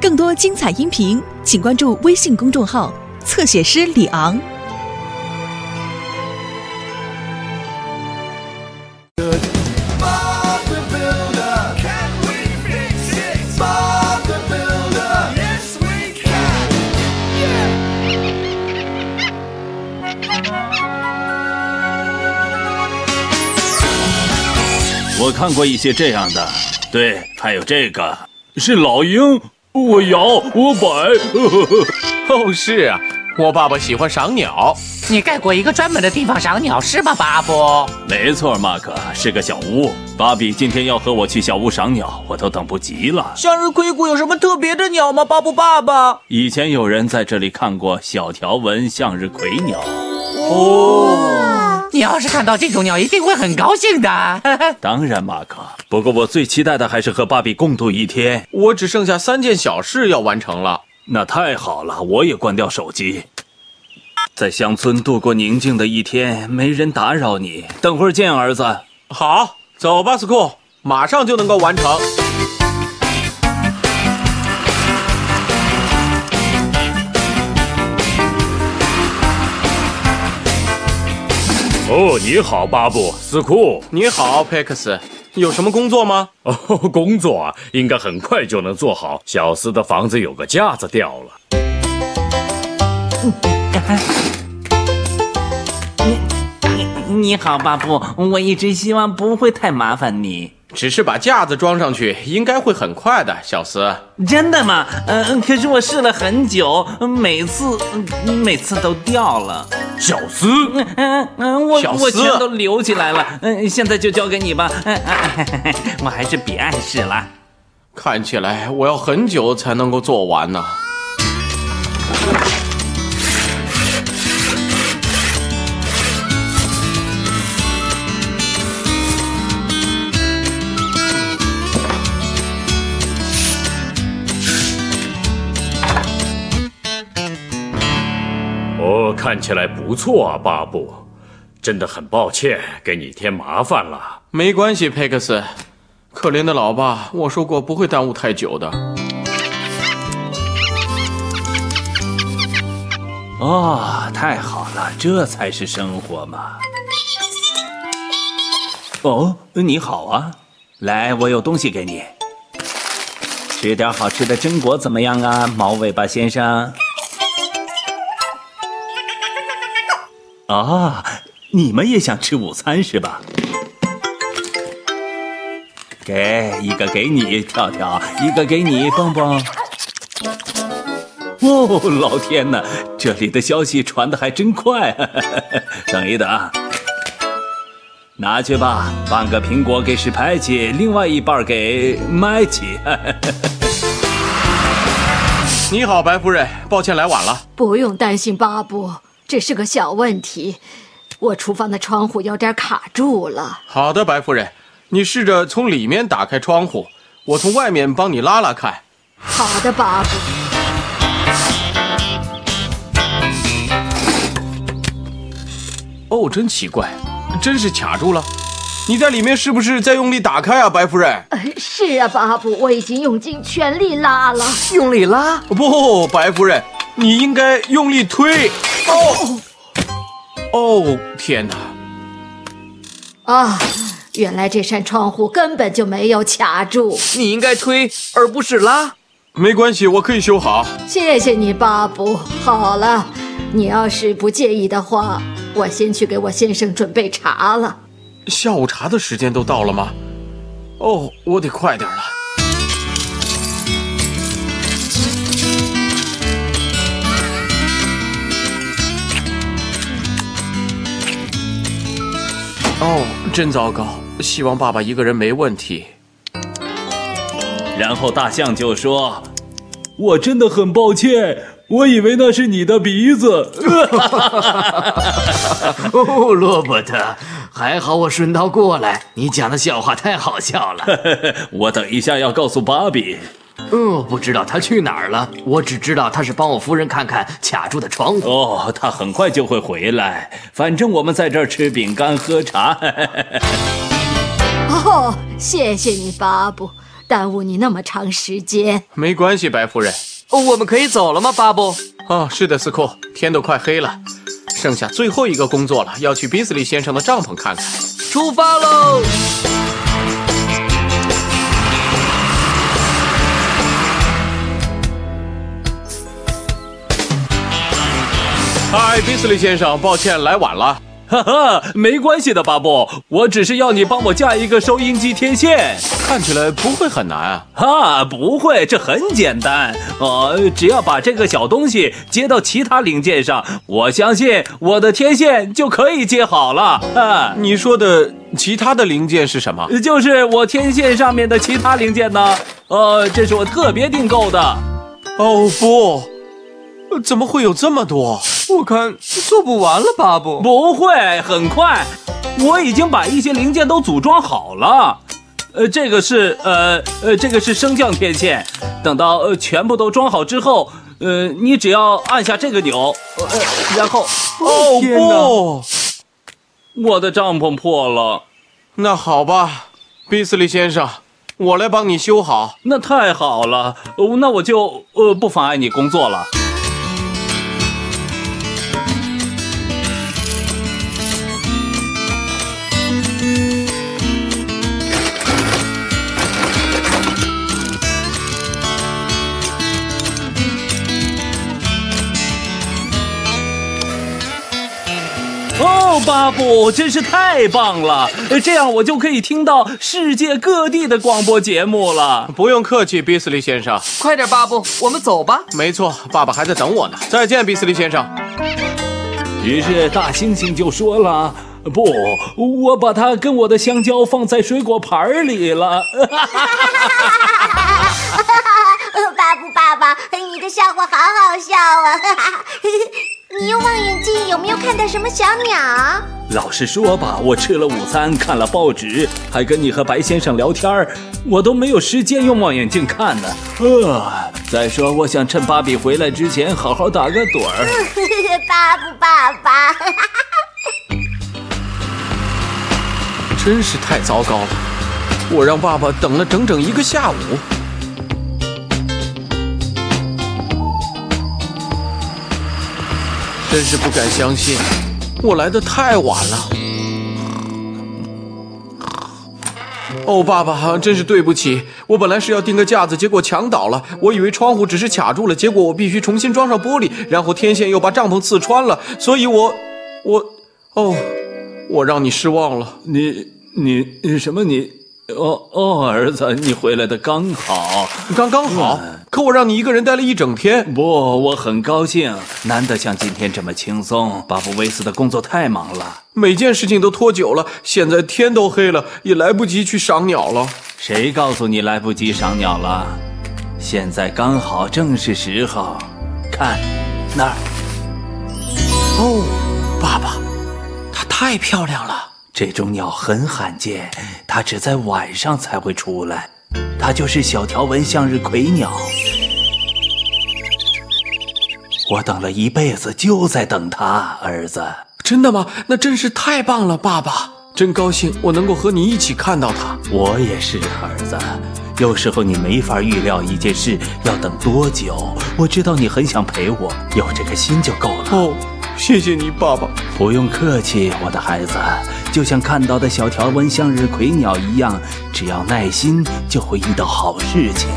更多精彩音频请关注微信公众号，侧写师李昂。我看过一些这样的，对，还有这个。是老鹰，我摇我摆，呵呵呵哦，是啊，我爸爸喜欢赏鸟。你盖过一个专门的地方赏鸟是吧，巴布？没错，马克是个小屋。芭比今天要和我去小屋赏鸟，我都等不及了。向日葵谷有什么特别的鸟吗，巴布爸爸？以前有人在这里看过小条纹向日葵鸟，你要是看到这种鸟，一定会很高兴的。当然，马克。不过我最期待的还是和芭比共度一天。我只剩下三件小事要完成了。那太好了，我也关掉手机，在乡村度过宁静的一天，没人打扰你。等会儿见，儿子。好，走吧，斯库，马上就能够完成。哦，你好，巴布斯库。你好，佩克斯，有什么工作吗？哦，工作啊，应该很快就能做好。小斯的房子有个架子掉了。你好，巴布，我一直希望不会太麻烦你。只是把架子装上去，应该会很快的，小斯。真的吗？嗯、可是我试了很久，每次、嗯每次都掉了。小斯，嗯嗯嗯，我我全都留起来了。嗯，现在就交给你吧。嗯嗯，我还是别碍事了。看起来我要很久才能够做完呢。哦，看起来不错啊，巴布。真的很抱歉给你添麻烦了。没关系，佩克斯。可怜的老爸，我说过不会耽误太久的。哦，太好了，这才是生活嘛。哦，你好啊，来，我有东西给你。吃点好吃的榛果怎么样啊，毛尾巴先生？啊，你们也想吃午餐是吧？给一个给你，跳跳，一个给你，蹦蹦。哦，老天呐，这里的消息传的还真快。等一等，拿去吧，半个苹果给史派奇，另外一半给麦奇。你好，白夫人，抱歉来晚了。不用担心，巴布，这是个小问题。我厨房的窗户有点卡住了。好的，白夫人，你试着从里面打开窗户，我从外面帮你拉拉看。好的，巴布。哦，真奇怪，真是卡住了。你在里面是不是在用力打开啊，白夫人？呃是啊，巴布，我已经用尽全力拉了。用力拉，不，白夫人，你应该用力推。哦，哦，天哪！啊，原来这扇窗户根本就没有卡住。你应该推而不是拉。没关系，我可以修好。谢谢你，巴布。好了，你要是不介意的话，我先去给我先生准备茶了。下午茶的时间都到了吗？哦，我得快点了。真糟糕！希望爸爸一个人没问题。然后大象就说：“我真的很抱歉，我以为那是你的鼻子。哦，罗伯特，还好我顺道过来。你讲的笑话太好笑了。我等一下要告诉芭比。哦，不知道他去哪儿了。我只知道他是帮我夫人看看卡住的窗户。哦，他很快就会回来。反正我们在这儿吃饼干、喝茶。哦，谢谢你，巴布。耽误你那么长时间。没关系，白夫人。哦我们可以走了吗，巴布？哦，是的，斯库，天都快黑了，剩下最后一个工作了，要去比斯利先生的帐篷看看。出发喽！嗨，比斯利先生，抱歉来晚了。哈哈，没关系的，巴布，我只是要你帮我架一个收音机天线。看起来不会很难啊。哈，不会，这很简单。呃，只要把这个小东西接到其他零件上，我相信我的天线就可以接好了。啊，你说的其他的零件是什么？就是我天线上面的其他零件呢。呃，这是我特别订购的。哦不，怎么会有这么多？我看做不完了，巴布。不会，很快，我已经把一些零件都组装好了。呃，这个是呃呃，这个是升降天线。等到呃全部都装好之后，呃，你只要按下这个钮，呃，呃然后哦不，我的帐篷破了。那好吧，比斯利先生，我来帮你修好。那太好了，呃那我就呃不妨碍你工作了。哦，巴布，真是太棒了！呃这样我就可以听到世界各地的广播节目了。不用客气，比斯利先生。快点，巴布，我们走吧。没错，爸爸还在等我呢。再见，比斯利先生。于是大猩猩就说了：“不，我把它跟我的香蕉放在水果盘里了。巴布爸爸，你的笑话好好笑啊！你用望远镜有没有看到什么小鸟？”老实说吧，我吃了午餐，看了报纸，还跟你和白先生聊天儿，我都没有时间用望远镜看呢。呃，再说，我想趁芭比回来之前好好打个盹儿。巴布爸爸，真是太糟糕了，我让爸爸等了整整一个下午。真是不敢相信，我来的太晚了。哦，爸爸，真是对不起，我本来是要钉个架子，结果墙倒了。我以为窗户只是卡住了，结果我必须重新装上玻璃，然后天线又把帐篷刺穿了，所以我，我，哦，我让你失望了。你你你什么你？哦哦，儿子，你回来的刚好。刚刚好，可我让你一个人待了一整天。不，我很高兴，难得像今天这么轻松。巴布维斯的工作太忙了，每件事情都拖久了，现在天都黑了，也来不及去赏鸟了。谁告诉你来不及赏鸟了？现在刚好正是时候。看，那儿，哦，爸爸，她太漂亮了。这种鸟很罕见，它只在晚上才会出来。它就是小条纹向日葵鸟。我等了一辈子，就在等它，儿子。真的吗？那真是太棒了，爸爸，真高兴我能够和你一起看到它。我也是，儿子。有时候你没法预料一件事要等多久。我知道你很想陪我，有这个心就够了。哦，谢谢你，爸爸。不用客气，我的孩子。就像看到的小条纹向日葵鸟一样，只要耐心，就会遇到好事情。